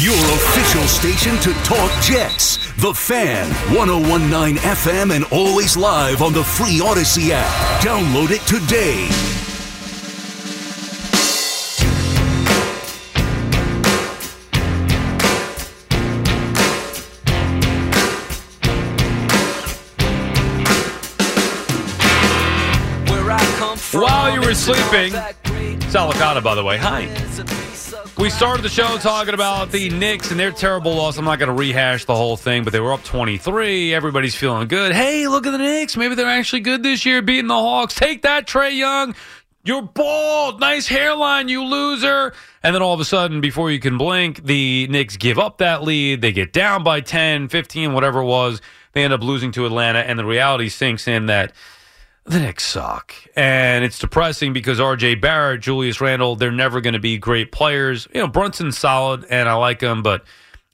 Your official station to talk Jets. The Fan, 1019 FM, and always live on the free Audacy app. Download it today. While you were sleeping, Sal Licata, by the way, hi. We started the show talking about the Knicks and their terrible loss. I'm not going to rehash the whole thing, but they were up 23. Everybody's feeling good. Hey, look at the Knicks. Maybe they're actually good this year, beating the Hawks. Take that, Trae Young. You're bald. Nice hairline, you loser. And then all of a sudden, before you can blink, the Knicks give up that lead. They get down by 10, 15, whatever it was. They end up losing to Atlanta, and the reality sinks in that the Knicks suck. And it's depressing because RJ Barrett, Julius Randle, they're never going to be great players. You know, Brunson's solid and I like him, but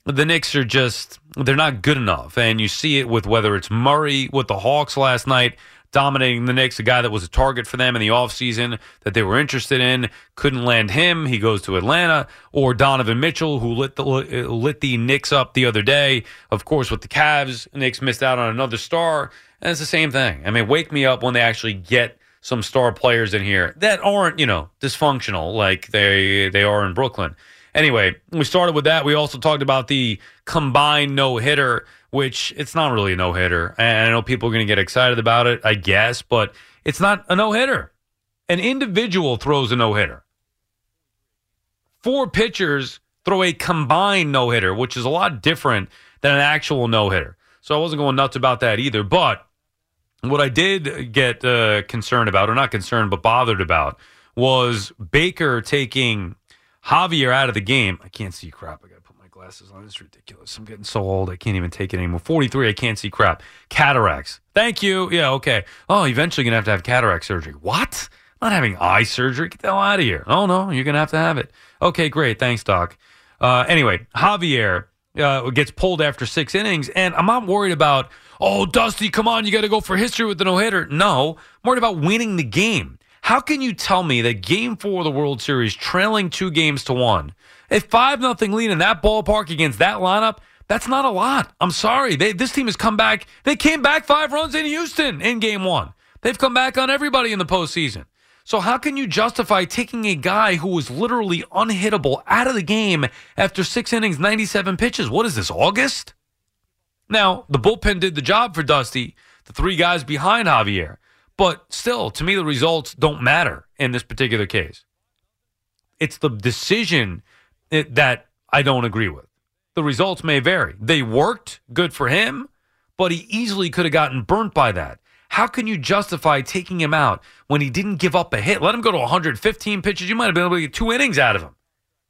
the Knicks are just, they're not good enough. And you see it with whether it's Murray with the Hawks last night, dominating the Knicks, a guy that was a target for them in the offseason that they were interested in, couldn't land him. He goes to Atlanta. Or Donovan Mitchell, who lit the, lit the Knicks up the other day. Of course, with the Cavs, Knicks missed out on another star. And it's the same thing. I mean, wake me up when they actually get some star players in here that aren't, you know, dysfunctional like they they are in Brooklyn. Anyway, we started with that. We also talked about the combined no hitter, which it's not really a no hitter. And I know people are going to get excited about it, I guess, but it's not a no hitter. An individual throws a no hitter. Four pitchers throw a combined no hitter, which is a lot different than an actual no hitter. So I wasn't going nuts about that either. But what I did get uh, concerned about, or not concerned, but bothered about, was Baker taking Javier out of the game. I can't see crap. I got to put my glasses on. It's ridiculous. I'm getting so old. I can't even take it anymore. 43. I can't see crap. Cataracts. Thank you. Yeah, okay. Oh, eventually going to have to have cataract surgery. What? Not having eye surgery. Get the hell out of here. Oh, no, you're going to have to have it. Okay, great. Thanks, Doc. Uh, anyway, Javier uh, gets pulled after six innings, and I'm not worried about oh, Dusty, come on, you got to go for history with the no hitter. No, I'm worried about winning the game. How can you tell me that game four of the World Series, trailing two games to one, a 5 nothing lead in that ballpark against that lineup, that's not a lot. I'm sorry. They, this team has come back. They came back five runs in Houston in game one. They've come back on everybody in the postseason. So how can you justify taking a guy who was literally unhittable out of the game after six innings, 97 pitches? What is this, August? Now, the bullpen did the job for Dusty, the three guys behind Javier. But still, to me, the results don't matter in this particular case. It's the decision that I don't agree with. The results may vary. They worked, good for him, but he easily could have gotten burnt by that. How can you justify taking him out when he didn't give up a hit? Let him go to 115 pitches. You might have been able to get two innings out of him,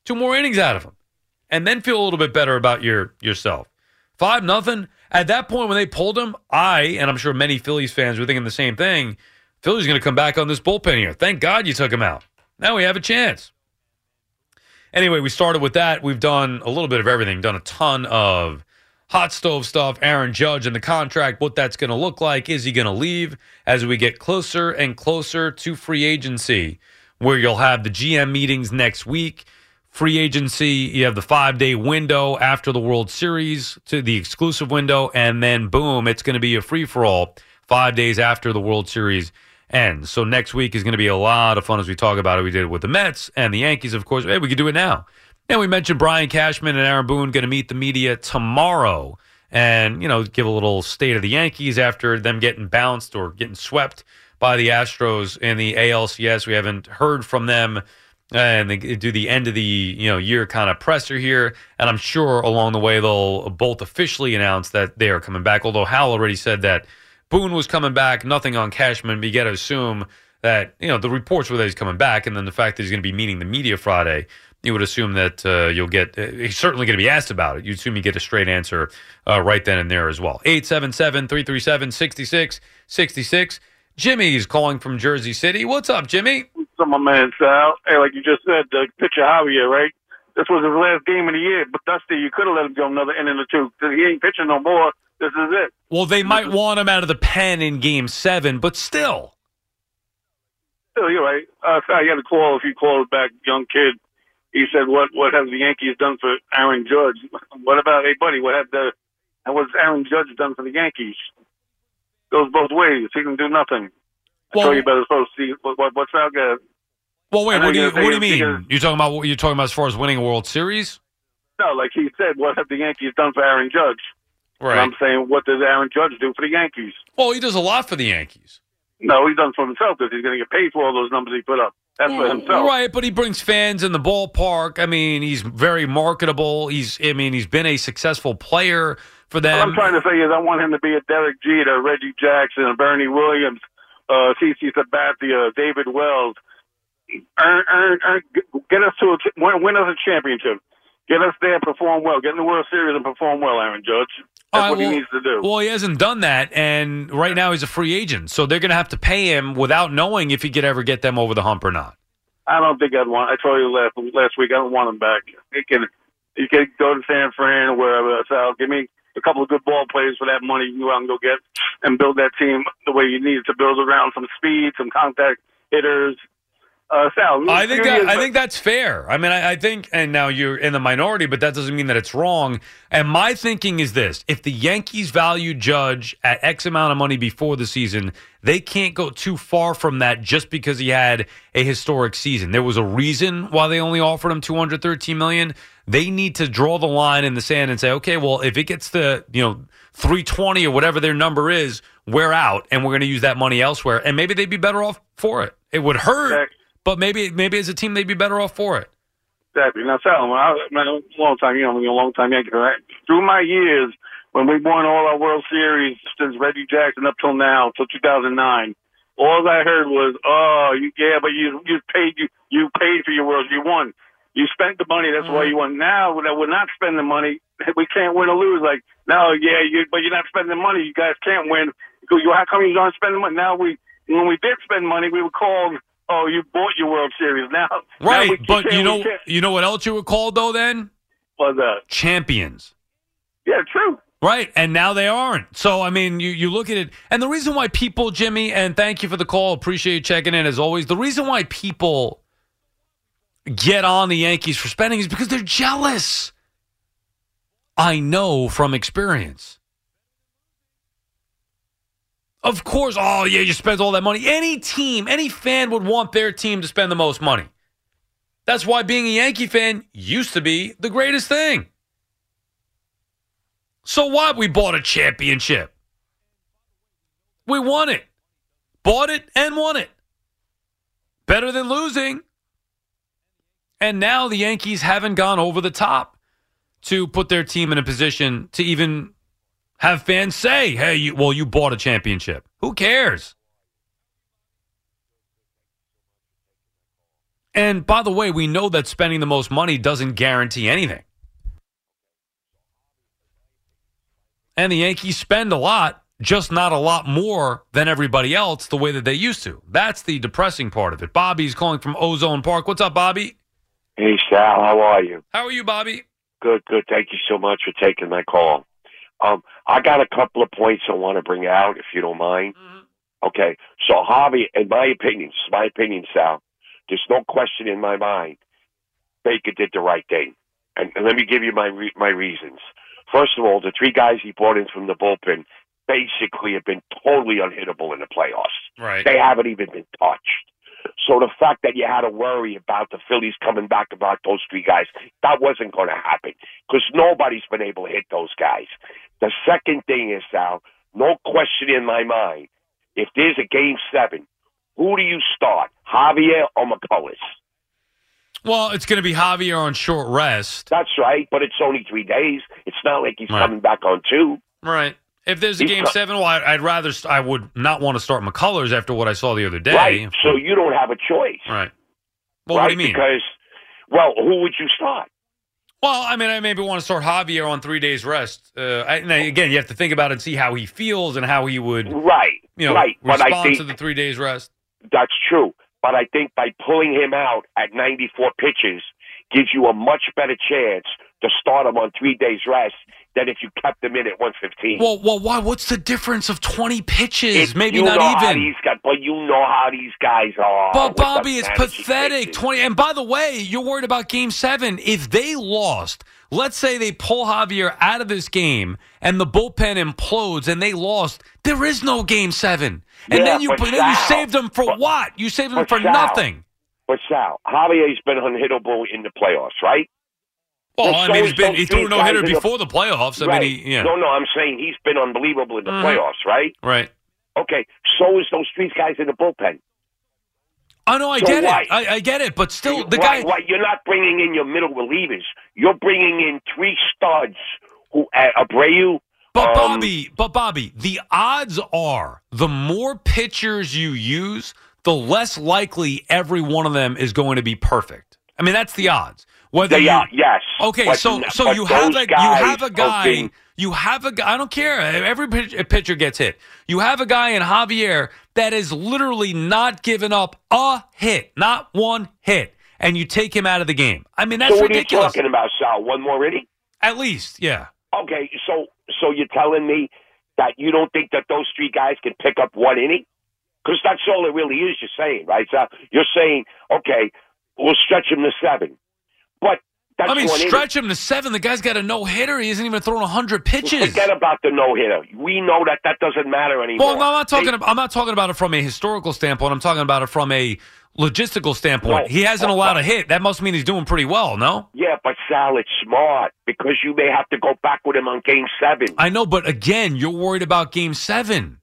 two more innings out of him, and then feel a little bit better about your yourself. Five nothing. At that point, when they pulled him, I and I'm sure many Phillies fans were thinking the same thing. Phillies going to come back on this bullpen here. Thank God you took him out. Now we have a chance. Anyway, we started with that. We've done a little bit of everything. Done a ton of hot stove stuff. Aaron Judge and the contract. What that's going to look like. Is he going to leave as we get closer and closer to free agency, where you'll have the GM meetings next week free agency. You have the five day window after the World Series to the exclusive window, and then boom, it's going to be a free for all five days after the World Series ends. So next week is going to be a lot of fun as we talk about it. We did it with the Mets and the Yankees, of course. Hey, we could do it now. And we mentioned Brian Cashman and Aaron Boone going to meet the media tomorrow and, you know, give a little state of the Yankees after them getting bounced or getting swept by the Astros in the ALCS. We haven't heard from them and they do the end of the you know year kind of presser here. And I'm sure along the way they'll both officially announce that they are coming back. Although Hal already said that Boone was coming back, nothing on Cashman. But you got to assume that you know the reports were that he's coming back, and then the fact that he's going to be meeting the media Friday. You would assume that uh, you'll get. Uh, he's certainly going to be asked about it. You'd assume you get a straight answer uh, right then and there as well. 877 337 6666. Jimmy's calling from Jersey City. What's up, Jimmy? What's my man Sal? Hey, like you just said, the pitcher Javier, right? This was his last game of the year, but Dusty, you could have let him go another inning or two. He ain't pitching no more. This is it. Well, they might want him out of the pen in Game Seven, but still. Still, you're right. Uh, you had to call if you called back, young kid. He said, "What what have the Yankees done for Aaron Judge? What about hey buddy? What have the what's Aaron Judge done for the Yankees? Goes both ways. He can do nothing. Well- so you better supposed to see what, what what's out there. Well, wait. What do you What do you mean? because- You're talking about what you're talking about as far as winning a World Series, No, like he said, what have the Yankees done for Aaron Judge? And I'm saying, what does Aaron Judge do for the Yankees? Well, he does a lot for the Yankees. No, he's done for himself because he's going to get paid for all those numbers he put up. That's for himself. Right, but he brings fans in the ballpark. I mean, he's very marketable. He's, I mean, he's been a successful player for What them. I'm trying to say is I want him to be a Derek Jeter, Reggie Jackson, a Bernie Williams, uh, CC Sabathia, David Wells. Earn, earn, earn, get us to a, ch- win, win us a championship. Get us there, perform well. Get in the World Series and perform well, Aaron Judge. That's right, what well- he needs to do. Well, he hasn't done that, and right now he's a free agent, so they're going to have to pay him without knowing if he could ever get them over the hump or not. I don't think I'd want. I told you last last week I don't want him back. He can he can go to San Fran or wherever. So give me a couple of good ball players for that money you can go get and build that team the way you need it to build around some speed, some contact hitters. Uh, Sal, I think that I think that's fair. I mean, I, I think, and now you're in the minority, but that doesn't mean that it's wrong. And my thinking is this: if the Yankees value Judge at X amount of money before the season, they can't go too far from that just because he had a historic season. There was a reason why they only offered him 213 million. They need to draw the line in the sand and say, okay, well, if it gets to you know 320 or whatever their number is, we're out, and we're going to use that money elsewhere. And maybe they'd be better off for it. It would hurt. Exactly. But maybe maybe as a team they'd be better off for it. Exactly. Now, Sal, when I, man, a long time, you know, I'm a long time Yankee. Right? Through my years, when we won all our World Series since Reggie Jackson up till now, till 2009, all I heard was, "Oh, you, yeah, but you you paid you you paid for your Worlds. You won. You spent the money. That's why mm-hmm. you won. Now that we're not spending money, we can't win or lose. Like, no, yeah, you, but you're not spending money. You guys can't win. You how come you don't spend the money? Now we, when we did spend money, we were called, oh, you bought your World Series. Now, now Right, we but can't- you know you know what else you were called though then? was that? Champions. Yeah, true. Right, and now they aren't. So I mean, you you look at it, and the reason why people, Jimmy, and thank you for the call, appreciate you checking in as always. The reason why people get on the Yankees for spending is because they're jealous. I know from experience. Of course, oh yeah, you spent all that money. Any team, any fan would want their team to spend the most money. That's why being a Yankee fan used to be the greatest thing. So what? We bought a championship. We won it. Bought it and won it. Better than losing. And now the Yankees haven't gone over the top to put their team in a position to even have fans say, hey, you, well, you bought a championship. Who cares? And by the way, we know that spending the most money doesn't guarantee anything. And the Yankees spend a lot, just not a lot more than everybody else the way that they used to. That's the depressing part of it. Bobby's calling from Ozone Park. What's up, Bobby? Hey Sal, how are you? How are you, Bobby? Good, good. Thank you so much for taking my call. Um, I got a couple of points I want to bring out, if you don't mind. Mm-hmm. Okay, so Harvey, in my opinion, this is my opinion, Sal. There's no question in my mind. Baker did the right thing, and, and let me give you my re- my reasons. First of all, the three guys he brought in from the bullpen basically have been totally unhittable in the playoffs. Right. They haven't even been touched. So the fact that you had to worry about the Phillies coming back about those three guys, that wasn't going to happen because nobody's been able to hit those guys. The second thing is, Sal, no question in my mind, if there's a game seven, who do you start, Javier or McCullers? Well, it's going to be Javier on short rest. That's right, but it's only three days. It's not like he's Right. coming back on two. Right. If there's a He's game co- seven, well, I'd, I'd rather, st- I would not want to start McCullers after what I saw the other day. Right. So you don't have a choice. Right. Well, right? what do you mean? Because, well, who would you start? Well, I mean, I maybe want to start Javier on three days rest. Uh, I, again, you have to think about it and see how he feels and how he would, Right. you know, right. But I respond think to the three days rest. That's true. But I think by pulling him out at 94 pitches gives you a much better chance to start him on three days rest than if you kept him in at 115. Well, well, why? What's the difference of twenty pitches? If Maybe not even. these guys, but you know how these guys are. But Bobby, it's pathetic. pitches. Twenty. And by the way, you're worried about Game Seven. If they lost, let's say they pull Javier out of this game and the bullpen implodes and they lost, there is no Game Seven. And Yeah, then you then you saved them for but- what? You saved them for Sal- nothing. But Sal, Javier's been unhittable in the playoffs, right? Well, I mean, he's been he threw no hitter in the- before the playoffs. I right. mean, he, yeah, No, no, I'm saying he's been unbelievable in the Mhm. playoffs, right? right. Okay, so is those three guys in the bullpen. I know, I So get why- it. I, I get it, but still, the Why- guy. why- you're not bringing in your middle relievers. You're bringing in three studs who uh, Abreu. But um, Bobby, but Bobby, the odds are the more pitchers you use, the less likely every one of them is going to be perfect. I mean, that's the odds. Whether They you, are, yes. Okay, But- so so you have a you have a guy you have a guy I don't care every pitcher gets hit. You have a guy in Javier that is literally not given up a hit, not one hit, and you take him out of the game. I mean that's so what ridiculous. are you talking about, Sal? One more inning? At least, yeah. Okay, so so you're telling me that you don't think that those three guys can pick up one inning? Because that's all it really is. You're saying, right? So you're saying, okay, we'll stretch him to seven, but that's I mean, stretch him to seven. The guy's got a no hitter. He hasn't even thrown hundred pitches. Forget about the no hitter. We know that that doesn't matter anymore. Well, no, I'm not talking. They- About, I'm not talking about it from a historical standpoint. I'm talking about it from a logistical standpoint. No. He hasn't allowed a hit. That must mean he's doing pretty well. No, yeah, but Sal, it's smart because you may have to go back with him on game seven. I know, but again, you're worried about Game Seven.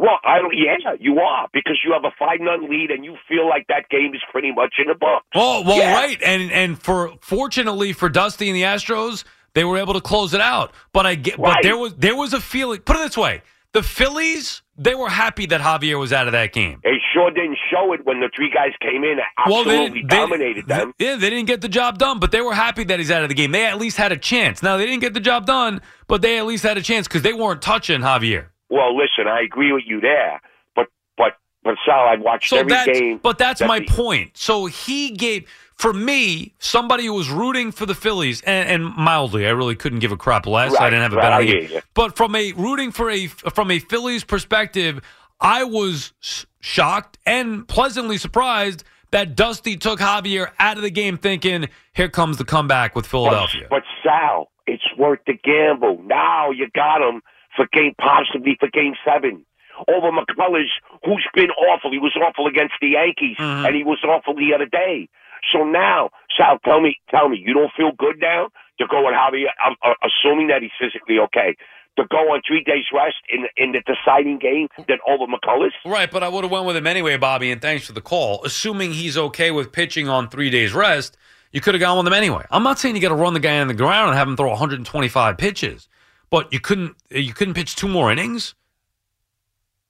Well, I don't. Yeah, you are because you have a five none lead and you feel like that game is pretty much in the books. Oh well, Yeah. right, and and for fortunately for Dusty and the Astros, they were able to close it out. But I get, but there was there was a feeling. Put it this way: the Phillies, they were happy that Javier was out of that game. They sure didn't show it when the three guys came in and absolutely they, dominated they- them. Yeah, they didn't get the job done, but they were happy that he's out of the game. They at least had a chance. Now they didn't get the job done, but they at least had a chance because they weren't touching Javier. Well, listen, I agree with you there, but but but Sal, I watched So every game. but that's that my the- point. So he gave for me somebody who was rooting for the Phillies and, and mildly, I really couldn't give a crap less. I didn't have a right, bet I on the hear game. But from a rooting for a from a Phillies perspective, I was shocked and pleasantly surprised that Dusty took Javier out of the game, thinking, "Here comes the comeback with Philadelphia." But, but Sal, it's worth the gamble. Now you got him for game, possibly for game seven. Over McCullers, who's been awful. He was awful against the Yankees, Mhm. and he was awful the other day. So now, Sal, tell me, tell me, you don't feel good now to go with Javier, I'm uh, assuming that he's physically okay, to go on three days rest in in the deciding game than over McCullers? Right, but I would have went with him anyway, Bobby, and thanks for the call. Assuming he's okay with pitching on three days rest, you could have gone with him anyway. I'm not saying you got to run the guy on the ground and have him throw 125 pitches, but you couldn't you couldn't pitch two more innings,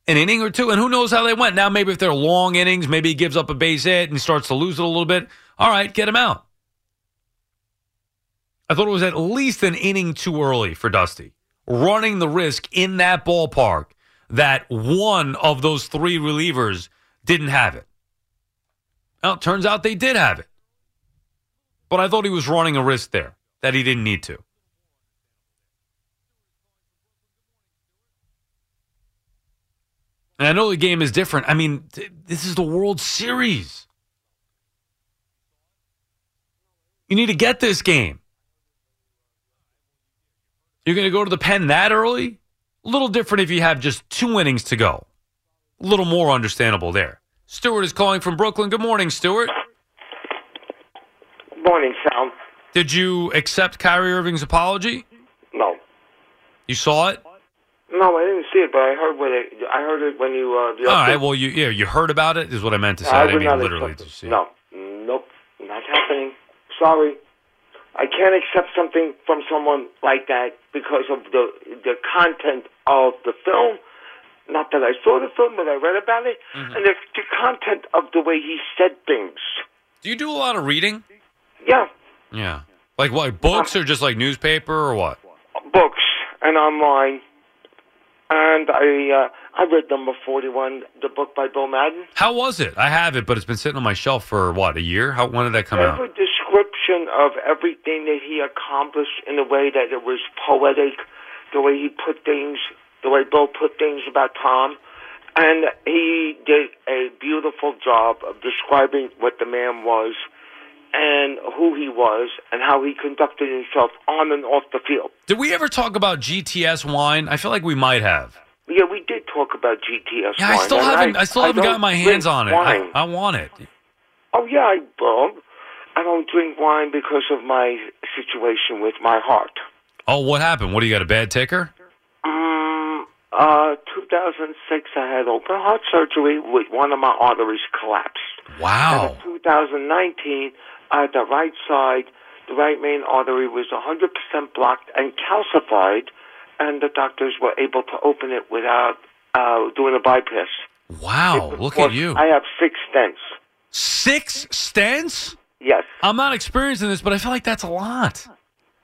an inning or two, and who knows how they went. Now maybe if they're long innings, maybe he gives up a base hit and starts to lose it a little bit. All right, get him out. I thought it was at least an inning too early for Dusty, running the risk in that ballpark that one of those three relievers didn't have it. Well, it turns out they did have it. But I thought he was running a risk there that he didn't need to. And I know the game is different. I mean, th- this is the World Series. You need to get this game. You're going to go to the pen that early? A little different if you have just two innings to go. A little more understandable there. Stewart is calling from Brooklyn. Good morning, Stewart. Morning, Sal. Did you accept Kyrie Irving's apology? No, You saw it? No, I didn't see it, but I heard when it. I heard it when you. Uh, the All right. Well, you yeah, you heard about it. Is what I meant to say. I I didn't mean literally to see. No, nope, not happening. Sorry, I can't accept something from someone like that because of the the content of the film. Not that I saw the film, but I read about it, Mm-hmm. and the, the content of the way he said things. Do you do a lot of reading? Yeah, Yeah. Like what? Books or just like newspaper or what? books and online, and I uh, I read number forty one, the book by Bill Madden. How was it? I have it, but it's been sitting on my shelf for what a year. How when did that come Never out? description of everything that he accomplished in a way that it was poetic, the way he put things, the way Bill put things about Tom. And he did a beautiful job of describing what the man was and who he was and how he conducted himself on and off the field. Did we ever talk about GTS wine? I feel like we might have. Yeah, we did talk about GTS Yeah, I wine, still haven't. I, still haven't gotten my hands on it. I. I want it. Oh yeah, I um, I don't drink wine because of my situation with my heart. Oh, what happened? What do you got? A bad ticker? Um, uh, 2006, I had open heart surgery with one of my arteries collapsed. Wow. And in 2019, uh, the right side, the right main artery was 100% blocked and calcified, and the doctors were able to open it without uh, doing a bypass. Wow. Look at you. I have six stents. Six stents? Yes, I'm not experiencing this, but I feel like that's a lot.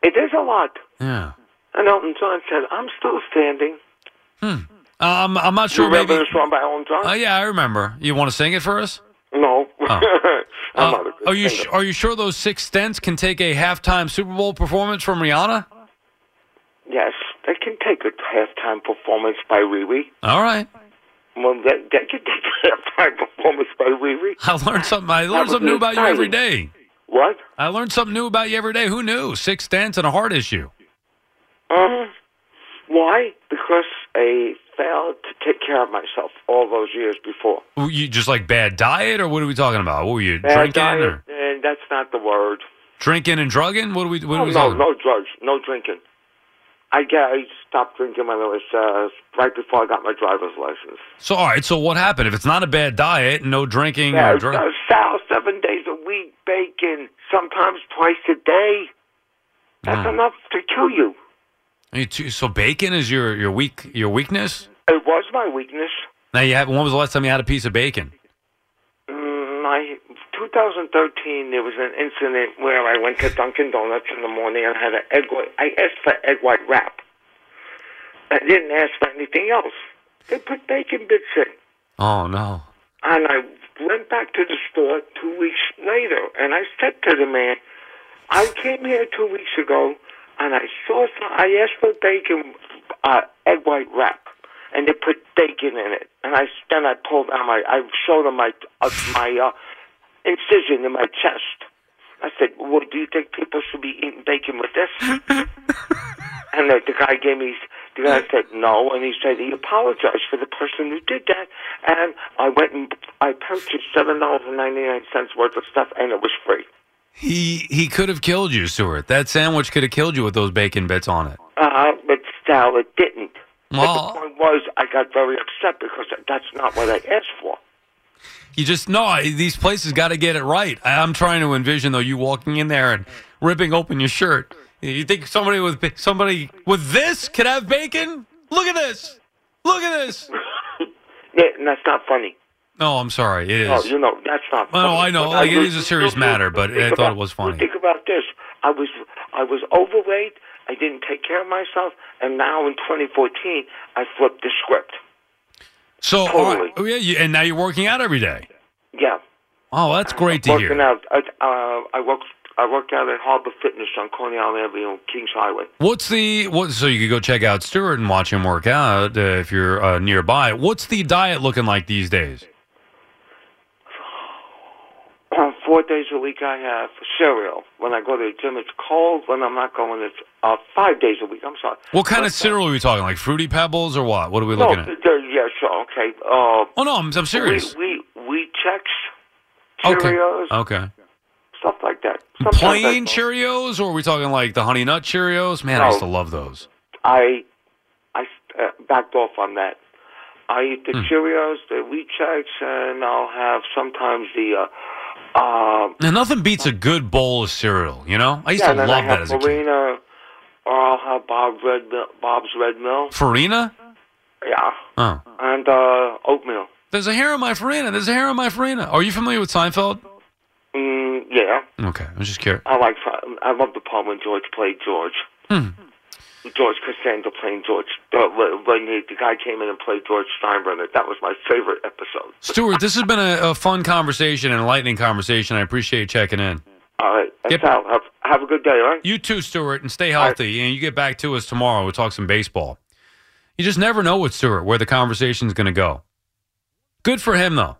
it is a lot. Yeah. And Elton John said, "I'm still standing." Um, I'm not sure. you remember Maybe. this song by Elton John? Oh yeah, I remember. You want to sing it for us? I'm Uh, a are you sh- are you sure those six stents can take a halftime Super Bowl performance from Rihanna? Yes, they can take a halftime performance by Riri. All right. Well, they can take a halftime performance by Riri. I learned something. I learned something new about you every day. What? I learned something new about you every day. Who knew? Six stents and a heart issue. Um, why? Because I failed to take care of myself all those years before. You just like bad diet, or what are we talking about? What were you Bad drinking, diet, or and that's not the word. drinking and drugging? What are we? What No, are we no, no drugs, no drinking. I get, I stopped drinking when I was uh, right before I got my driver's license. So all right. So what happened? If it's not a bad diet, no drinking Yeah, or uh. Sal, seven days a week, bacon, sometimes twice a day. That's Mm. enough to kill you. So bacon is your your weak your weakness. It was my weakness. Now you have. When was the last time you had a piece of bacon? Mm, My 2013, there was an incident where I went to Dunkin' Donuts in the morning and had an egg white. I asked for egg white wrap. I didn't ask for anything else. They put bacon bits in, Oh no. and I went back to the store two weeks later, and I said to the man, "I came here two weeks ago, and I saw some. I asked for bacon, uh, egg white wrap." And they put bacon in it, and I then I pulled out my I showed them my uh, my uh, incision in my chest. I said, "Well, do you think people should be eating bacon with this?" and the, the guy gave me. The guy said no, and he said he apologized for the person who did that. And I went and I purchased seven dollars and ninety nine cents worth of stuff, and it was free. He he could have killed you, Stuart. That sandwich could have killed you with those bacon bits on it. Uh, but still, it didn't. Well- but the point was, I got very upset because that's not what I asked for. You just no. These places got to get it right. I'm trying to envision though you walking in there and ripping open your shirt. You think somebody with somebody with this could have bacon? Look at this. Look at this. Yeah, and that's not funny. No, I'm sorry. It is. No, you know that's not. Well, funny. I know, like, it you- is a serious matter, but I thought about- it was funny. Think about this. I was I was overweight. I didn't take care of myself, and now in 2014, I flipped the script. So, Totally. right. Oh, yeah, you, and now you're working out every day. Yeah, Oh, that's great to working hear. out. I, uh, I worked. I worked out at Harbor Fitness on Coney Island Avenue, on Kings Highway. What's the what? So you could go check out Stewart and watch him work out uh, if you're uh, nearby. What's the diet looking like these days? Uh, four days a week, I have cereal. When I go to the gym, it's cold. When I'm not going, it's uh, five days a week. I'm sorry. What kind But, of cereal are we talking? Like fruity pebbles or what? What are we No, looking at? yeah, sure, okay. Uh, Oh no, I'm, I'm serious. We, we, Wheat Chex, Okay. Cheerios, Okay. stuff like that. Sometimes Plain Cheerios, or are we talking like the Honey Nut Cheerios? Man, I No. used to love those. I, I uh, backed off on that. I eat the Hmm. Cheerios, the Wheat Chex, and I'll have sometimes the, uh, uh, Now, nothing beats a good bowl of cereal. You know, I used yeah, to love that as a kid. Farina, or I'll have Bob Red Bob's Red Mill, Farina? yeah, Oh, and uh, oatmeal. there's a hair on my Farina. There's a hair on my Farina. Are you familiar with Seinfeld? Mm, yeah, Okay, I was just curious. I like. I love the part when George played George. Hmm. George Costanza playing George. Uh, when he, the guy came in and played George Steinbrenner, that was my favorite episode. Stuart, this has been a, a fun conversation, an enlightening conversation. I appreciate you checking in. All right. And Yep. Sal, have, have a good day, all right? You too, Stuart, and stay right. healthy. And you get back to us tomorrow. We'll talk some baseball. You just never know with Stuart where the conversation's going to go. Good for him, though.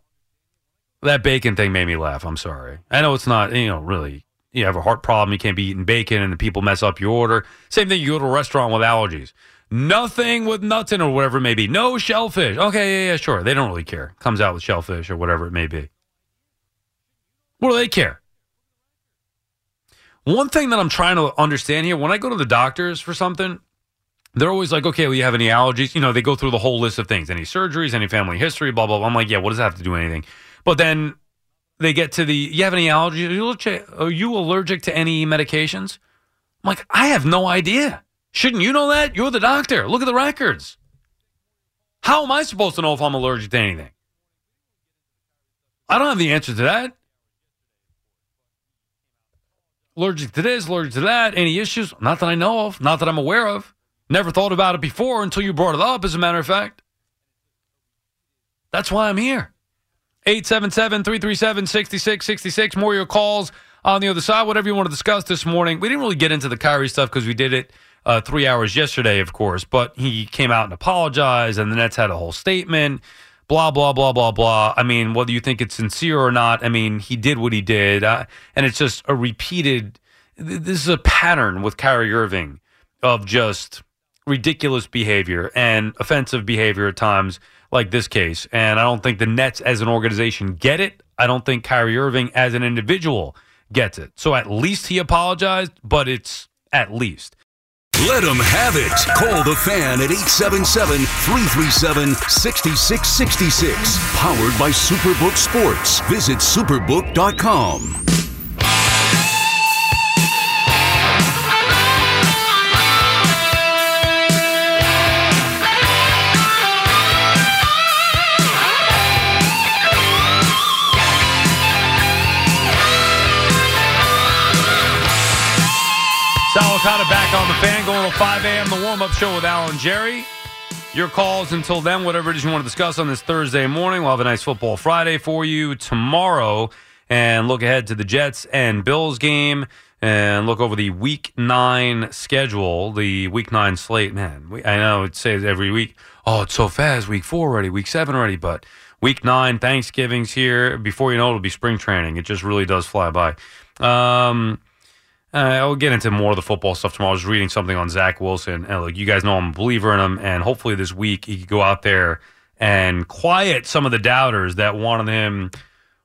That bacon thing made me laugh. I'm sorry. I know it's not, you know, really. You have a heart problem. You can't be eating bacon, and the people mess up your order. Same thing. You go to a restaurant with allergies. Nothing with nuts in or whatever it may be. No shellfish. Okay, yeah, yeah, sure. They don't really care. Comes out with shellfish or whatever it may be. What do they care? One thing that I'm trying to understand here when I go to the doctors for something, they're always like, okay, well, you have any allergies? You know, they go through the whole list of things any surgeries, any family history, blah, blah, blah. I'm like, yeah, what does that have to do with anything? But then they get to the, you have any allergies? Are you allergic, to any medications? I'm like, I have no idea. Shouldn't you know that? You're the doctor. Look at the records. How am I supposed to know if I'm allergic to anything? I don't have the answer to that. Allergic to this, allergic to that. Any issues? Not that I know of. Not that I'm aware of. Never thought about it before until you brought it up, as a matter of fact. That's why I'm here. 877 337 6666. More your calls on the other side. Whatever you want to discuss this morning. We didn't really get into the Kyrie stuff because we did it uh, three hours yesterday, of course, but he came out and apologized, and the Nets had a whole statement. Blah, blah, blah, blah, blah. I mean, whether you think it's sincere or not, I mean, he did what he did. Uh, and it's just a repeated, th- this is a pattern with Kyrie Irving of just ridiculous behavior and offensive behavior at times, like this case. And I don't think the Nets as an organization get it. I don't think Kyrie Irving as an individual gets it. So at least he apologized, but it's at least. Let them have it. Call the fan at 877 337 6666. Powered by Superbook Sports. Visit superbook.com. Sal Licata back on the fan, going to 5 a.m. The warm up show with Alan Jerry. Your calls until then, whatever it is you want to discuss on this Thursday morning. We'll have a nice football Friday for you tomorrow and look ahead to the Jets and Bills game and look over the week nine schedule, the week nine slate. Man, we, I know it says every week, oh, it's so fast, week four already, week seven already, but week nine, Thanksgiving's here. Before you know it, it'll be spring training. It just really does fly by. Um, uh, I'll get into more of the football stuff tomorrow. I was reading something on Zach Wilson, and look, you guys know I'm a believer in him, and hopefully this week he could go out there and quiet some of the doubters that wanted him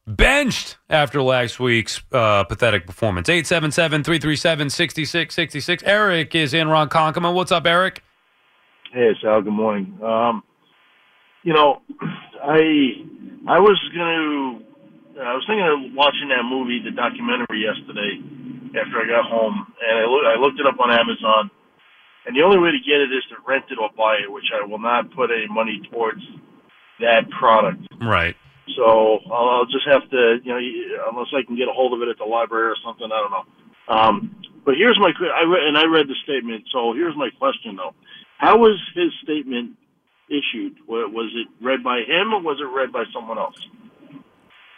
benched after last week's uh, pathetic performance. 877-337-6666. Eric is in Ronkonkoma. What's up, Eric? Hey, Sal. Good morning. Um, you know, I I was gonna I was thinking of watching that movie, the documentary yesterday after I got home, and I, loo- I looked it up on Amazon. And the only way to get it is to rent it or buy it, which I will not put any money towards that product. Right. So I'll, I'll just have to, you know, unless I can get a hold of it at the library or something, I don't know. Um, but here's my, I read, and I read the statement. So here's my question though: How was his statement issued? Was it read by him or was it read by someone else?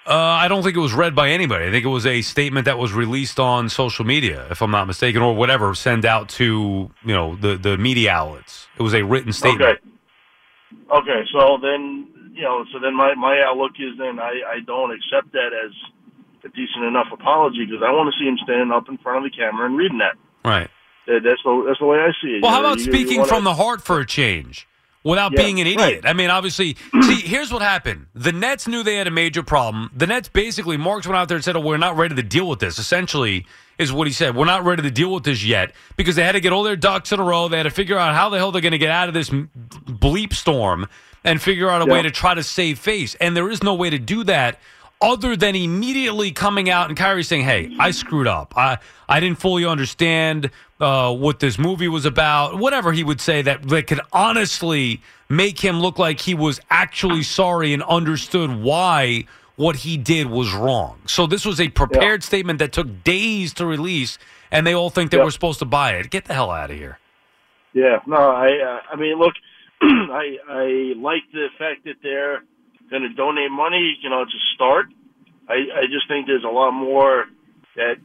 Uh, I don't think it was read by anybody. I think it was a statement that was released on social media, if I'm not mistaken, or whatever, send out to you know the the media outlets. It was a written statement. Okay. Okay. So then, you know, so then my my outlook is then I I don't accept that as a decent enough apology because I want to see him standing up in front of the camera and reading that. Right. That- That's the that's the way I see it. Well, You how know, about you- you speaking wanna- from the heart for a change without Yeah, being an idiot? right. I mean, obviously, see, here's what happened. The Nets knew they had a major problem. The Nets basically, Marks went out there and said, oh, we're not ready to deal with this, essentially, is what he said. We're not ready to deal with this yet because they had to get all their ducks in a row. They had to figure out how the hell they're going to get out of this bleep storm and figure out a way to try to save face. And there is no way to do that other than immediately coming out and Kyrie saying, "Hey, I screwed up. I I didn't fully understand uh, what this movie was about." Whatever he would say that that could honestly make him look like he was actually sorry and understood why what he did was wrong. So this was a prepared statement that took days to release, and they all think they Yeah. were supposed to buy it. Get the hell out of here. Yeah, no, I uh, I mean, look, I I like the fact that they're going to donate money, you know, to start. I I just think there's a lot more that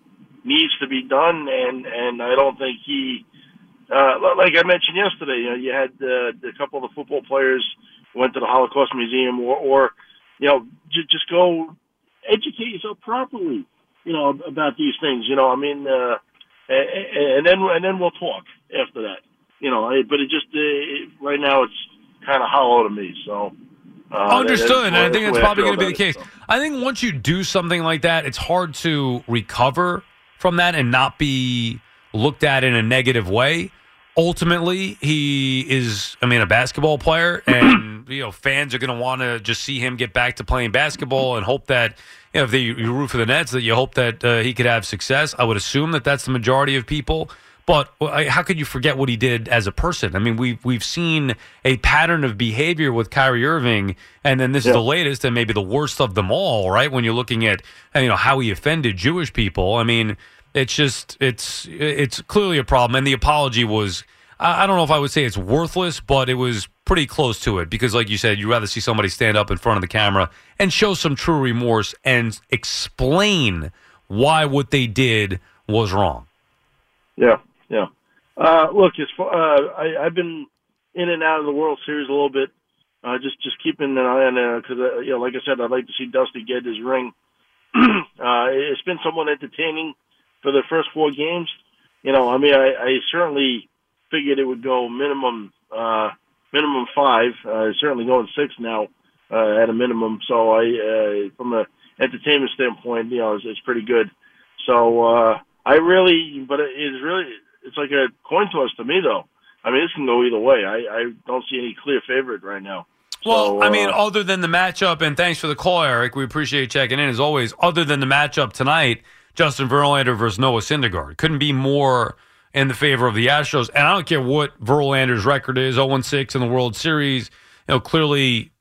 needs to be done, and and I don't think he. Uh, like I mentioned yesterday, you know, you had uh, a couple of the football players went to the Holocaust Museum, or, or you know, j- just go educate yourself properly, you know, about these things. You know, I mean, uh, and, and then and then we'll talk after that. You know, but it just uh, it, right now it's kind of hollow to me. So. Uh, Understood, and I think that's probably going to be the case. It, so. I think once you do something like that, it's hard to recover from that and not be looked at in a negative way. Ultimately, he is, I mean, a basketball player, and you know, fans are going to want to just see him get back to playing basketball and hope that you know, if they, you root for the Nets, that you hope that uh, he could have success. I would assume that that's the majority of people. But how could you forget what he did as a person? I mean, we've we've seen a pattern of behavior with Kyrie Irving, and then this yeah. is the latest and maybe the worst of them all, right? When you're looking at you know how he offended Jewish people. I mean, it's just it's it's clearly a problem, and the apology was. I don't know if I would say it's worthless, but it was pretty close to it because, like you said, you'd rather see somebody stand up in front of the camera and show some true remorse and explain why what they did was wrong. Yeah. Yeah. Uh, look, as far, uh, I, I've been in and out of the World Series a little bit, uh, just just keeping an eye on it. because uh, you know, like I said, I'd like to see Dusty get his ring. uh, it's been somewhat entertaining for the first four games. You know, I mean, I, I certainly figured it would go minimum uh, minimum five. Uh, certainly going six now uh, at a minimum. So I, uh, from a entertainment standpoint, you know, it's, it's pretty good. So uh, I really, but it is really it's like a coin toss to me, though. I mean, this can go either way. I, I don't see any clear favorite right now. Well, so, I mean, uh, other than the matchup, and thanks for the call, Eric. We appreciate you checking in as always. Other than the matchup tonight, Justin Verlander versus Noah Syndergaard couldn't be more in the favor of the Astros. And I don't care what Verlander's record is, 0 6 in the World Series. You know, clearly,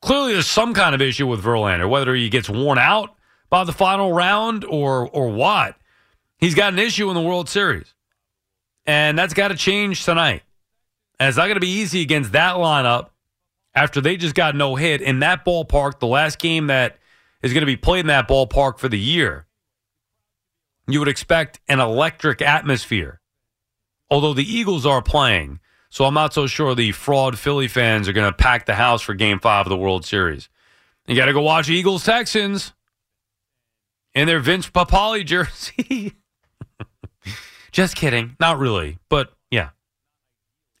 clearly there's some kind of issue with Verlander, whether he gets worn out by the final round or or what. He's got an issue in the World Series. And that's got to change tonight. And it's not going to be easy against that lineup after they just got no hit in that ballpark, the last game that is going to be played in that ballpark for the year. You would expect an electric atmosphere. Although the Eagles are playing, so I'm not so sure the fraud Philly fans are going to pack the house for game five of the World Series. You got to go watch Eagles Texans in their Vince Papale jersey. Just kidding. Not really, but yeah.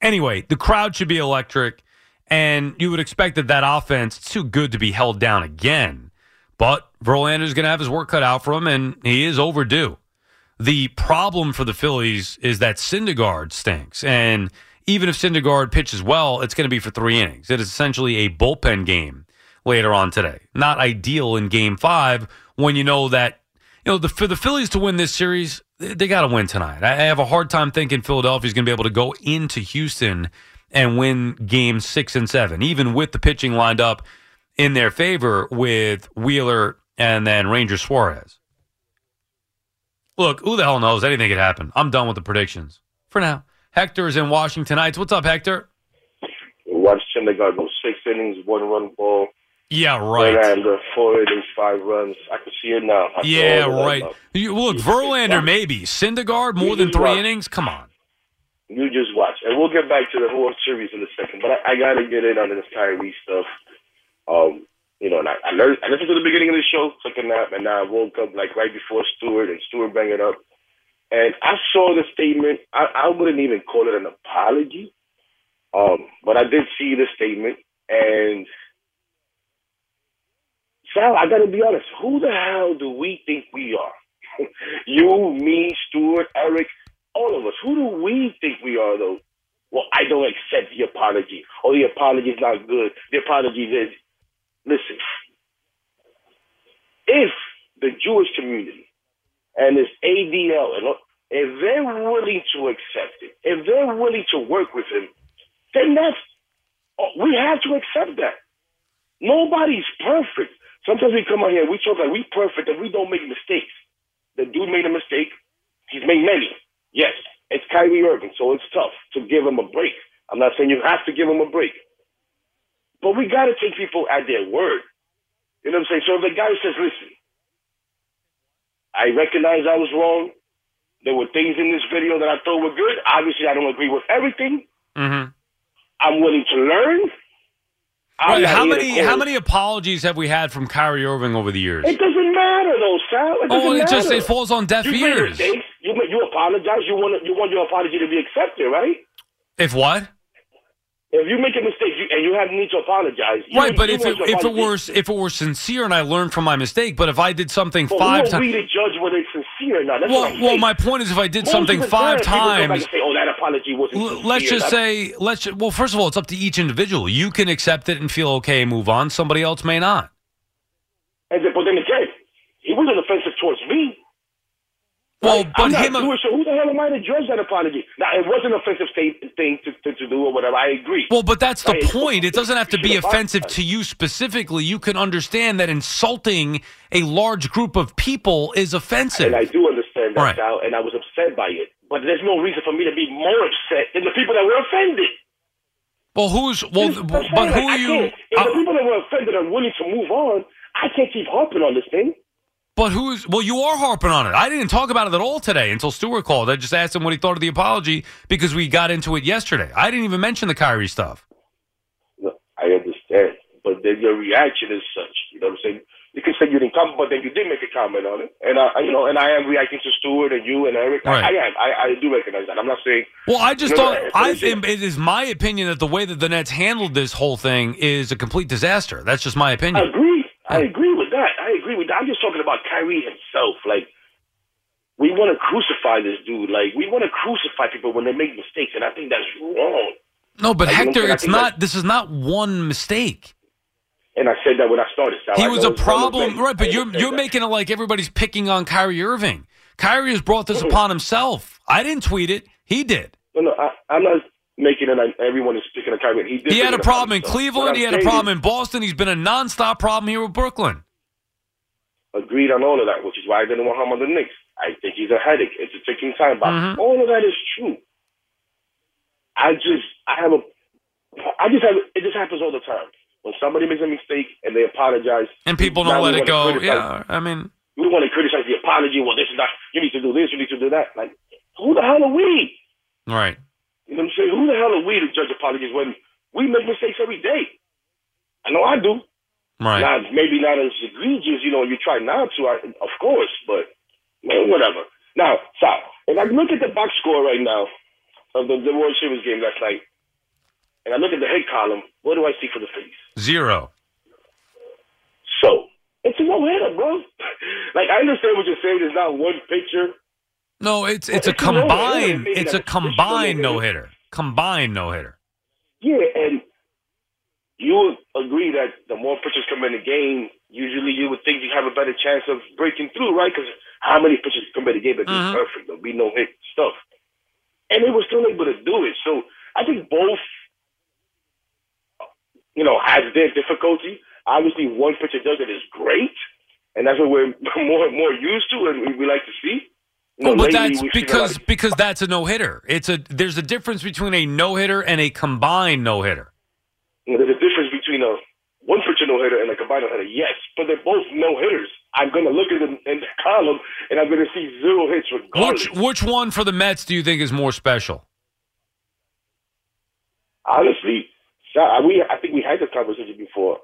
Anyway, the crowd should be electric, and you would expect that that offense too good to be held down again. But Verlander's going to have his work cut out for him, and he is overdue. The problem for the Phillies is that Syndergaard stinks, and even if Syndergaard pitches well, it's going to be for three innings. It is essentially a bullpen game later on today. Not ideal in Game Five when you know that you know the for the Phillies to win this series, they got to win tonight. I have a hard time thinking Philadelphia's going to be able to go into Houston and win games six and seven, even with the pitching lined up in their favor with Wheeler and then Ranger Suarez. Look, who the hell knows? Anything could happen. I'm done with the predictions for now. Hector is in Washington tonight. What's up, Hector? Watch Syndergaard go six innings, one run ball, yeah, right. Verlander, four innings, five runs. I can see it now. I yeah, right. You, look, Verlander maybe. Syndergaard, more than three watch. innings? Come on. You just watch. And we'll get back to the whole Series in a second. But I, I got to get in on this Kyrie stuff. Um, you know, and I, I, learned, I listened to the beginning of the show, took a nap, and now I woke up like right before Stewart, and Stewart bang it up. And I saw the statement. I, I wouldn't even call it an apology. Um, but I did see the statement, and – Sal, I got to be honest. Who the hell do we think we are? you, me, Stewart, Eric, all of us. Who do we think we are, though? Well, I don't accept the apology. Oh, the apology is not good. The apology is. Listen, if the Jewish community and this ADL, and if they're willing to accept it, if they're willing to work with him, then that's oh, we have to accept that. Nobody's perfect. Sometimes we come out here, we talk like we perfect and we don't make mistakes. The dude made a mistake. He's made many. Yes, it's Kyrie Irving, so it's tough to give him a break. I'm not saying you have to give him a break. But we got to take people at their word. You know what I'm saying? So if the guy says, listen, I recognize I was wrong. There were things in this video that I thought were good. Obviously, I don't agree with everything. Mm-hmm. I'm willing to learn. Right, how many how many apologies have we had from Kyrie Irving over the years? It doesn't matter though, Sal. It oh, doesn't Oh, it just matter. it falls on deaf you ears. mistakes. You you apologize. You want you want your apology to be accepted, right? If what? If you make a mistake you, and you have need to apologize, Right, but if it, if it were if it were sincere and I learned from my mistake, but if I did something Well, five are we times, to judge whether it's sincere or not? That's well, well, my point is, if I did Most something five time, people go back times, say, "Oh, that apology wasn't." l- let's just say, let's. Well, first of all, it's up to each individual. You can accept it and feel okay and move on. Somebody else may not. And then, but then again, he wasn't offensive towards me. Well, Right? but him. Jewish, so who the hell am I to judge that apology? Now, it was an offensive thing to, to, to do or whatever. I agree. Well, but that's the Right. point. It doesn't have to be offensive to you specifically. You can understand that insulting a large group of people is offensive. And I do understand that, Right. Sal, and I was upset by it. But there's no reason for me to be more upset than the people that were offended. Well, who's well, what but who Like, are you? If uh, the people that were offended are willing to move on, I can't keep harping on this thing. But who's? Well, you are harping on it. I didn't talk about it at all today until Stewart called. I just asked him what he thought of the apology because we got into it yesterday. I didn't even mention the Kyrie stuff. Look, I understand, but then your reaction is such. You know what I'm saying? You can say you didn't come, but then you did make a comment on it, and I, you know, and I am reacting to Stewart and you and Eric. Right. I, I am. I, I do recognize that. I'm not saying Well, I just No, no, thought I think it is my opinion that the way that the Nets handled this whole thing is a complete disaster. That's just my opinion. I agree with that. I agree with that. I'm just talking about Kyrie himself. Like, we want to crucify this dude. Like, we want to crucify people when they make mistakes, and I think that's wrong. No, but don't Hector, it's not. This is not one mistake. And I said that when I started. Sal. He I was a it's one of problem, right? But I you're you're that. making it like everybody's picking on Kyrie Irving. Kyrie has brought this mm-hmm. upon himself. I didn't tweet it. He did. No, no, I, I'm not making it everyone is speaking of Kyrie. He, did He had a problem in upon himself. What Cleveland. He had a problem in Boston. He's been a nonstop problem here with Brooklyn. agreed on all of that, which is why I didn't want him on the Knicks. I think he's a headache. It's a ticking time bomb. Mhm. All of that is true. I just, I have a, I just have, it just happens all the time. When somebody makes a mistake and they apologize, And people don't let it go. Yeah, I mean, We want to criticize the apology. Well, this is not, you need to do this, you need to do that. Like, who the hell are we? right. You know what I'm saying? Who the hell are we to judge apologies when we make mistakes every day? I know I do. Right. Not maybe not as egregious, you know. You try not to, I, of course, but man, whatever. Now, so if I look at the box score right now of the, the World Series game last night, and I look at the head column, what do I see for the Phillies? Zero. So it's a no hitter, bro. like I understand what you're saying. There's not one pitcher. No, it's it's a it's a combined. It's a that's a traditional combined no-hitter. Combined no hitter. Yeah, and you would agree that the more pitchers come in the game, usually you would think you have a better chance of breaking through, right? Because how many pitchers come in the game that Mhm. be perfect? There'll be no hit stuff. And they were still able to do it. So I think both, you know, has their difficulty. Obviously, one pitcher does it is great, and that's what we're more more used to and we like to see. Oh, but that's we've seen a lot because of- because that's a no hitter. It's a there's a difference between a no hitter and a combined no hitter. there's a difference between a one pitcher no hitter and a combined no hitter. Yes, but they're both no hitters. I'm going to look at them in the column and I'm going to see zero hits regardless. Which which one for the Mets do you think is more special? Honestly, I- we I think we had this conversation before.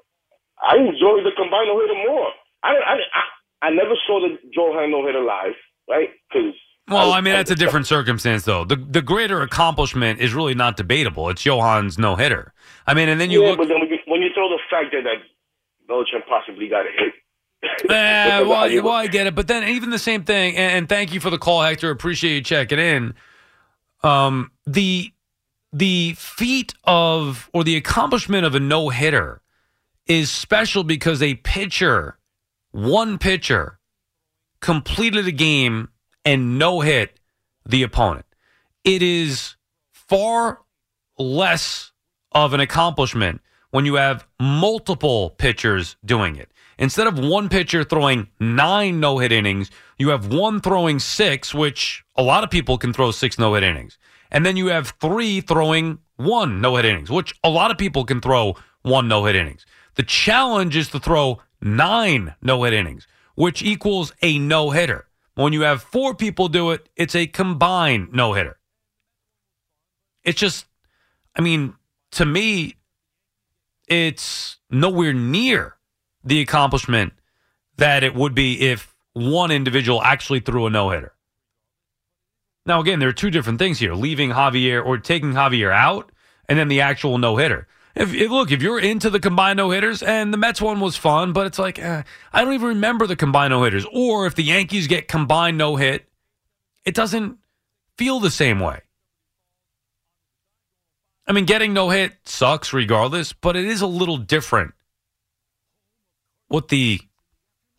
I enjoy the combined no hitter more. I I, I I never saw the Joe Johan no hitter live, right? Because Well, I mean that's a different circumstance though. The the greater accomplishment is really not debatable. It's Johan's no hitter. I mean, and then you yeah, look. but then when you, when you throw the fact that that Belichick possibly got a hit. Because well, I- well, I get it, but then even the same thing. And, and thank you for the call, Hector. Appreciate you checking in. Um, the the feat of or the accomplishment of a no hitter is special because a pitcher, one pitcher, completed a game and no hit the opponent. It is far less of an accomplishment when you have multiple pitchers doing it. Instead of one pitcher throwing nine no hit innings, you have one throwing six, which a lot of people can throw six no hit innings. And then you have three throwing one no hit innings, which a lot of people can throw one no hit innings. The challenge is to throw nine no hit innings, which equals a no hitter. When you have four people do it, it's a combined no hitter. It's just, I mean, to me, it's nowhere near the accomplishment that it would be if one individual actually threw a no hitter. Now, again, there are two different things here leaving Javier or taking Javier out and then the actual no hitter. If, if, look, if you're into the combined no hitters, and the Mets one was fun, but it's like eh, I don't even remember the combined no hitters. Or if the Yankees get combined no hit, it doesn't feel the same way. I mean, getting no hit sucks regardless, but it is a little different What the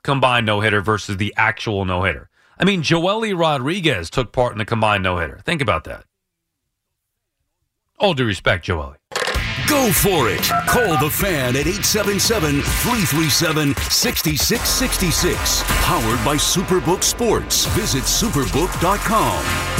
combined no hitter versus the actual no hitter. I mean, Joely Rodriguez took part in the combined no hitter. Think about that. All due respect, Joely. Go for it. Call the fan at 877 337 6666. Powered by Superbook Sports. Visit superbook.com.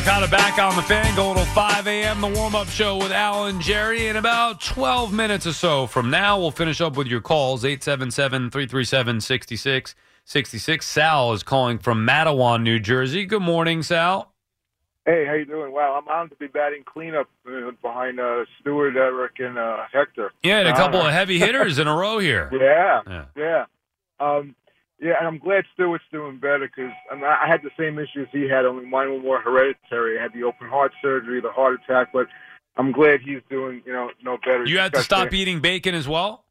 Licata back on the fan, going till 5 a.m. The warm up show with Alan Jerry. In about 12 minutes or so from now, we'll finish up with your calls 877 337 6666. Sal is calling from Matawan, New Jersey. Good morning, Sal. Hey, how you doing? Wow, I'm honored to be batting cleanup uh, behind uh, Stewart, Eric, and uh, Hector. Yeah, and a couple of heavy hitters in a row here. Yeah, Yeah. yeah. Um, yeah, and I'm glad Stewart's doing better because I, mean, I had the same issues he had, only mine were more hereditary. I had the open heart surgery, the heart attack, but I'm glad he's doing, you know, no better. You had to stop eating bacon as well?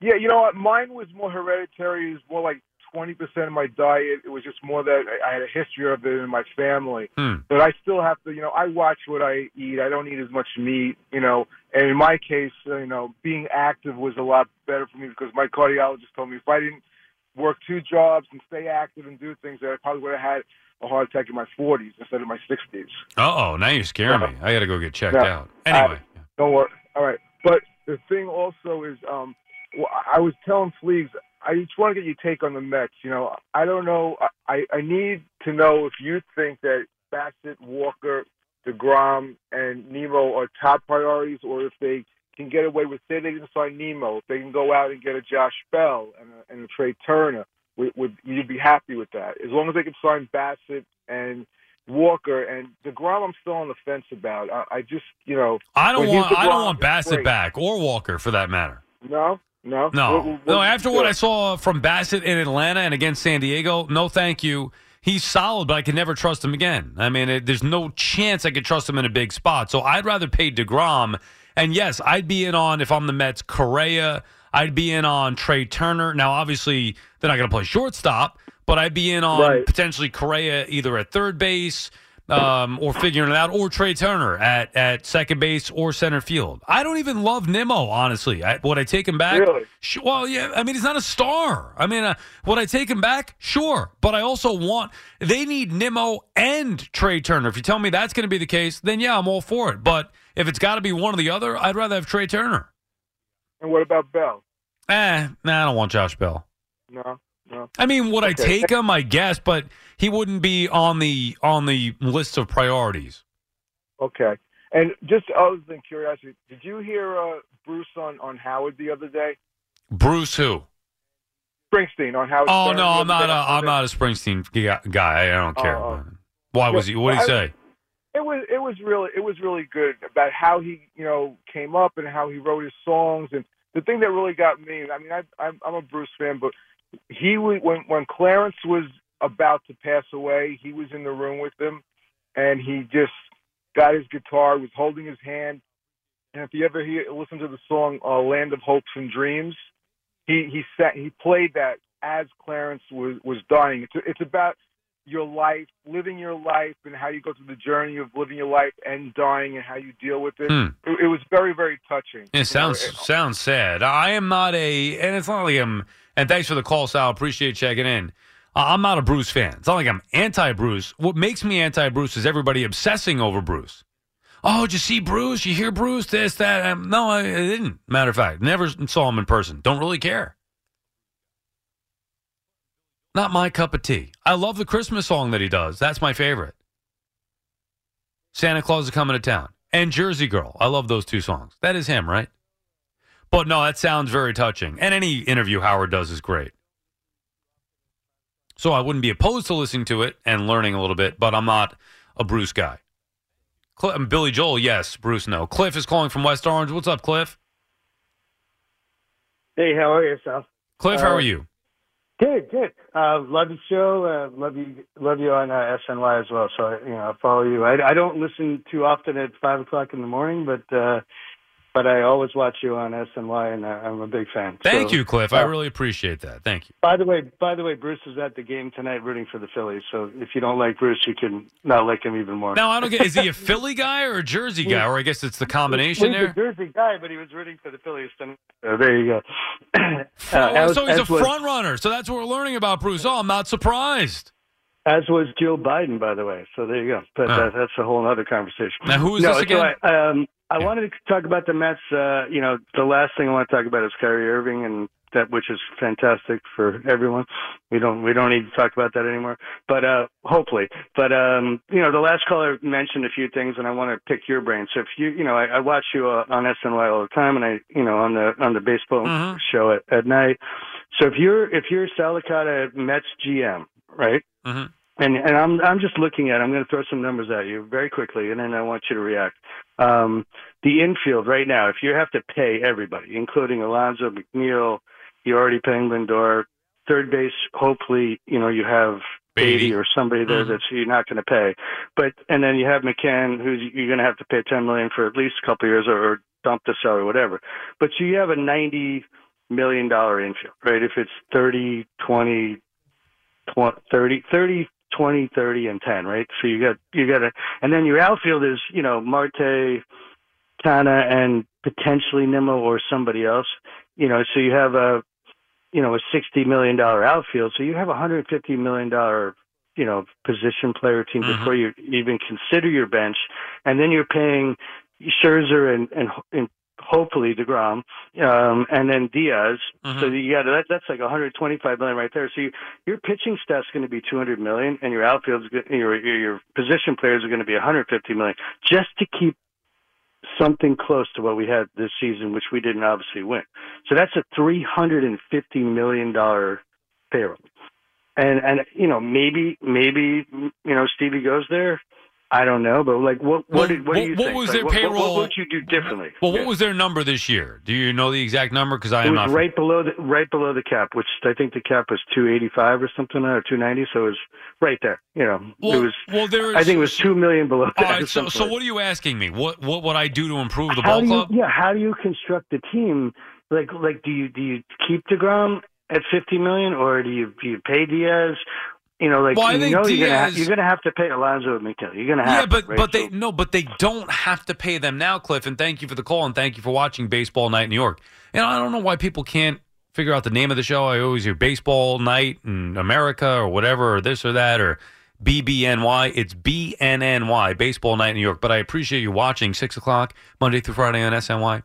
Yeah, you know what? Mine was more hereditary. It was more like 20% of my diet. It was just more that I, I had a history of it in my family. Hmm. But I still have to, you know, I watch what I eat. I don't eat as much meat, you know. And in my case, you know, being active was a lot better for me because my cardiologist told me if I didn't work two jobs and stay active and do things, that I probably would have had a heart attack in my 40s instead of my 60s. Uh oh, now you're scaring me. I got to go get checked Yeah. out. Anyway. Don't worry. All right. But the thing also is, um, I was telling Fleegs, I just want to get your take on the Mets. You know, I don't know. I, I need to know if you think that Bassitt, Walker, DeGrom, and Nimmo are top priorities, or if they can get away with, say, they didn't sign Nimmo, if they can go out and get a Josh Bell and a, and a Trea Turner, would, would you'd be happy with that? As long as they can sign Bassitt and Walker and DeGrom, I'm still on the fence about. I, I just, you know, I don't want I don't want Bassitt great. back or Walker for that matter. No, no, No, What- what- no. After what. I saw from Bassitt in Atlanta and against San Diego, no, thank you. He's solid, but I can never trust him again. I mean, it, there's no chance I could trust him in a big spot. So I'd rather pay Degrom. And yes, I'd be in on if I'm the Mets, Correa. I'd be in on Trea Turner. Now, obviously, they're not going to play shortstop, but I'd be in on Right. potentially Correa either at third base um, or figuring it out, or Trea Turner at, at second base or center field. I don't even love Nimmo, honestly. I, would I take him back? Really? Well, yeah. I mean, he's not a star. I mean, uh, would I take him back? Sure. But I also want, they need Nimmo and Trea Turner. If you tell me that's going to be the case, then yeah, I'm all for it. But if it's got to be one or the other, I'd rather have Trea Turner. And what about Bell? Eh, nah, I don't want Josh Bell. No, no. I mean, would I take him? I guess, but he wouldn't be on the on the list of priorities. Okay. And just other than curiosity, did you hear uh, Bruce on, on Howard the other day? Bruce, who? Springsteen on Howard. Oh Stern no, I'm not. A, I'm not a Springsteen guy. I don't care. Oh. Why was he? What did he say? It was it was really it was really good about how he you know came up and how he wrote his songs and the thing that really got me. I mean, I, I'm I'm a Bruce fan, but he when when Clarence was about to pass away, he was in the room with him, and he just got his guitar, was holding his hand, and if you ever hear listen to the song uh, "Land of Hopes and Dreams," he he sat he played that as Clarence was was dying. It's it's about your life, living your life, and how you go through the journey of living your life and dying, and how you deal with it. Hmm. It, it was very very touching. It sounds sounds sad. I am not a, and it's not like I'm. And thanks for the call, Sal. Appreciate checking in. Uh, I'm not a Bruce fan. It's not like I'm anti-Bruce. What makes me anti-Bruce is everybody obsessing over Bruce. Oh, did you see Bruce? You hear Bruce? This, that. Um, no, I, I didn't. Matter of fact, never saw him in person. Don't really care. Not my cup of tea. I love the Christmas song that he does. That's my favorite. Santa Claus is coming to town, and Jersey Girl. I love those two songs. That is him, right? But no, that sounds very touching. And any interview Howard does is great. So I wouldn't be opposed to listening to it and learning a little bit, but I'm not a Bruce guy. Cl- um, Billy Joel, yes. Bruce, no. Cliff is calling from West Orange. What's up, Cliff? Hey, how are you, Sal? Cliff, how Uh, are you? Good, good. Uh, love the show. Uh, love you, love you on uh, SNY as well. So you know, I follow you. I, I don't listen too often at five o'clock in the morning, but uh, but I always watch you on SNY, and I'm a big fan. Thank So, you, Cliff. I uh, really appreciate that. Thank you. By the way, by the way, Bruce is at the game tonight, rooting for the Phillies. So if you don't like Bruce, you can not like him even more. Now, I don't get, is he a Philly guy or a Jersey guy? Or I guess it's the combination He's a there? Jersey guy, but he was rooting for the Phillies tonight. So there you go. Oh, Uh, as- so he's a as was- runner. So that's what we're learning about Bruce. Oh, I'm not surprised. As was Joe Biden, by the way. So there you go. But Oh. that, that's a whole other conversation. Now, who is no, this so again? I, um, I wanted to talk about the Mets. Uh, you know, the last thing I want to talk about is Kyrie Irving, and that which is fantastic for everyone. We don't we don't need to talk about that anymore. But uh, hopefully, but um, you know, the last caller mentioned a few things, and I want to pick your brain. So if you you know, I, I watch you uh, on SNY all the time, and I you know on the on the baseball Mhm. show at, at night. So if you're if you're Sal Licata Mets GM, right? Mhm. And and I'm I'm just looking at. I'm going to throw some numbers at you very quickly, and then I want you to react. Um, the infield right now, if you have to pay everybody, including Alonso McNeil, you're already paying Lindor. Third base, hopefully, you know you have Baty. Baty or somebody there Mhm. that's you're not going to pay. But and then you have McCann, who's you're going to have to pay 10 million for at least a couple of years, or, or dump the salary, whatever. But you have a 90 million dollar infield, right? If it's 30, 20, 20 30, 30, 20, 30, and 10, right? So you got, you got a, and then your outfield is, you know, Marte, Canha, and potentially Nimmo or somebody else, you know, so you have a, you know, a $60 million outfield. So you have a $150 million, you know, position player team Mhm. before you even consider your bench. And then you're paying Scherzer and, and, and hopefully DeGrom, um, and then Diaz. Mhm. So you got that. That's like 125 million right there. So you, your pitching staff's going to be 200 million, and your outfield's your, your position players are going to be 150 million, just to keep something close to what we had this season, which we didn't obviously win. So that's a 350 million dollar payroll. And and you know maybe maybe you know Stevie goes there. I don't know, but like what what did, what, what- do you what think? was Like, their what, payroll- What, would you do differently? Well, what Yeah. was their number this year? Do you know the exact number? Because I It am was not. right below the right below the cap, which I think the cap was two eighty five or something or two ninety. So it was right there. You know, well, it was. well, there is. I think it was two million below. All that or. So, so what are you asking me? What what would I do to improve the how ball you, club? Yeah, how do you construct the team? Like, like, do you do you keep Degrom at fifty million, or do you do you pay Diaz? You know, like Well, you know you're gonna Diaz- have, you're gonna have to pay Alonso and. You're gonna have Yeah, to, but right? but they So- no, but they don't have to pay them now, Cliff. And thank you for the call, and thank you for watching Baseball Night in New York. And I don't know why people can't figure out the name of the show. I always hear Baseball Night in America or whatever, or this or that, or BBNY. It's BNNY, Baseball Night in New York. But I appreciate you watching six o'clock Monday through Friday on SNY.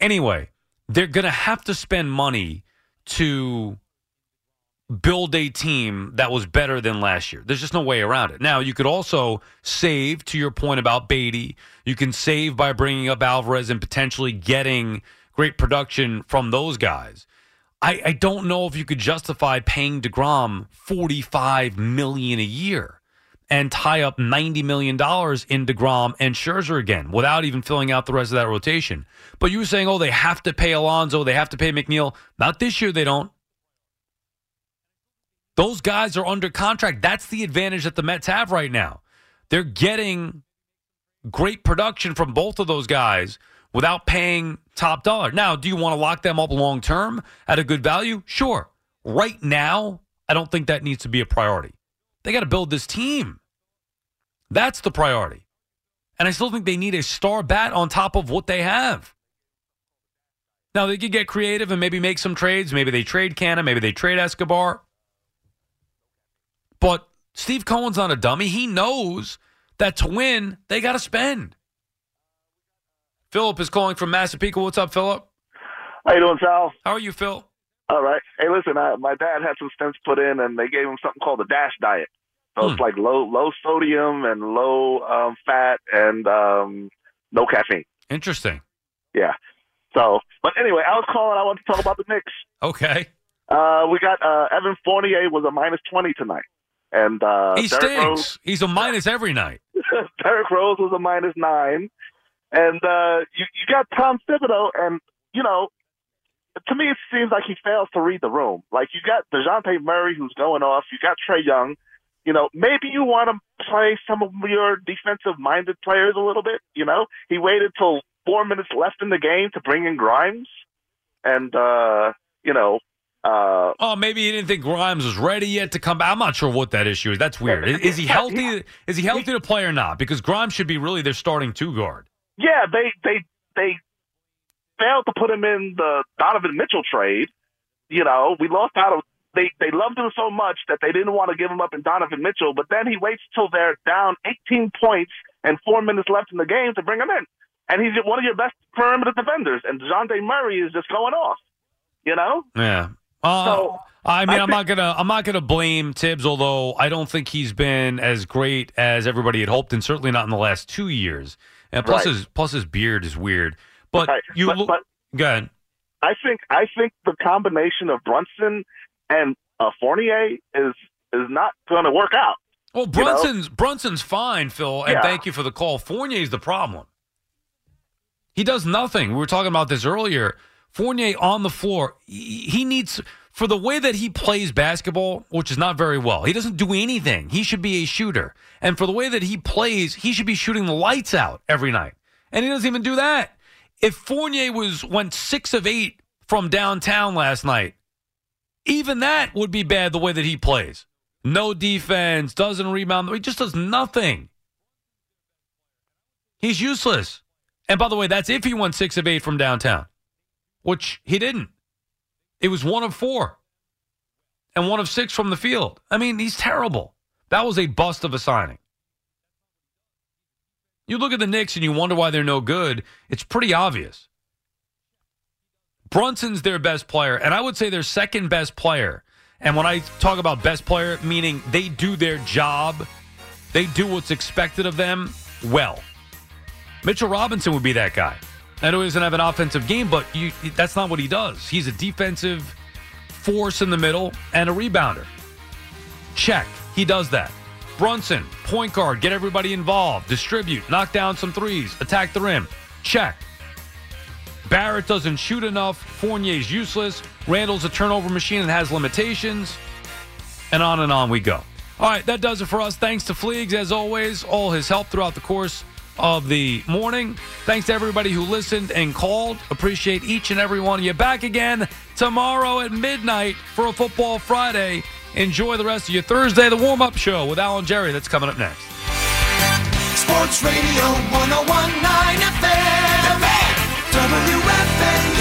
Anyway, they're gonna have to spend money to build a team that was better than last year. There's just no way around it. Now, you could also save, to your point about Baty. You can save by bringing up Alvarez and potentially getting great production from those guys. I, I don't know if you could justify paying DeGrom 45 million a year and tie up $90 million in DeGrom and Scherzer again without even filling out the rest of that rotation. But you were saying, oh, they have to pay Alonso, they have to pay McNeil. Not this year, they don't. Those guys are under contract. That's the advantage that the Mets have right now. They're getting great production from both of those guys without paying top dollar. Now, do you want to lock them up long term at a good value? Sure. Right now, I don't think that needs to be a priority. They got to build this team. That's the priority. And I still think they need a star bat on top of what they have. Now, they could get creative and maybe make some trades. Maybe they trade Canha, maybe they trade Escobar. But Steve Cohen's not a dummy. He knows that to win, they got to spend. Philip is calling from Massapequa. What's up, Philip? How you doing, Sal? How are you, Phil? All right. Hey, listen, uh, my dad had some stents put in, and they gave him something called the DASH diet. So it's like low low sodium and low um, fat and um, no caffeine. Interesting. Yeah. So, but anyway, I was calling. I want to talk about the Knicks. Okay. Uh, we got uh, Evan Fournier was a minus twenty tonight, and uh, he Derrick stinks. Rose, He's a minus every night. Derrick Rose was a minus nine, and uh, you you got Tom Thibodeau, and you know, to me it seems like he fails to read the room. Like you got Dejounte Murray who's going off, you got Trae Young. You know, maybe you want to play some of your defensive-minded players a little bit. You know, he waited till four minutes left in the game to bring in Grimes, and uh, you know, uh, Oh, maybe he didn't think Grimes was ready yet to come back. I'm not sure what that issue is. That's weird. Is, is he healthy? Is he healthy to play or not? Because Grimes should be really their starting two guard. yeah, they they they failed to put him in the Donovan Mitchell trade. You know, we lost out of they they loved him so much that they didn't want to give him up in Donovan Mitchell, but then he waits till they're down 18 points and four minutes left in the game to bring him in, and he's one of your best perimeter defenders. And Dejounte Murray is just going off. You know, Yeah. Uh, So, I mean, I I'm not gonna I'm not gonna blame Thibs, although I don't think he's been as great as everybody had hoped, and certainly not in the last two years. And plus Right. his plus his beard is weird. But Right. you But- look. but- go ahead. I think I think the combination of Brunson and uh, Fournier is is not going to work out. Well, you know? Brunson's Brunson's fine, Phil, and Yeah. thank you for the call. Fournier's the problem. He does nothing. We were talking about this earlier. Fournier on the floor, he, needs for the way that he plays basketball, which is not very well. He doesn't do anything. He should be a shooter, and for the way that he plays, he should be shooting the lights out every night, and he doesn't even do that. If Fournier was went six of eight from downtown last night, even that would be bad the way that he plays. No defense, doesn't rebound. He just does nothing. He's useless. And by the way, that's if he went six of eight from downtown, which he didn't. It was one of four and one of six from the field. I mean, he's terrible. That was a bust of a signing. You look at the Knicks and you wonder why they're no good. It's pretty obvious. Brunson's their best player, and I would say their second best player. And when I talk about best player, meaning they do their job, they do what's expected of them well. Mitchell Robinson would be that guy. I know he doesn't have an offensive game, but you, that's not what he does. He's a defensive force in the middle and a rebounder. Check. He does that. Brunson, point guard, get everybody involved, distribute, knock down some threes, attack the rim. Check. Barrett doesn't shoot enough. Fournier's useless. Randle's a turnover machine and has limitations. And on and on we go. All right, that does it for us. Thanks to Fleegs, as always, all his help throughout the course of the morning. Thanks to everybody who listened and called. Appreciate each and every one of you. Back again tomorrow at midnight for a Football Friday. Enjoy the rest of your Thursday, the warm up show with Alan Jerry. That's coming up next. Sports Radio 1019 FM. WFAN.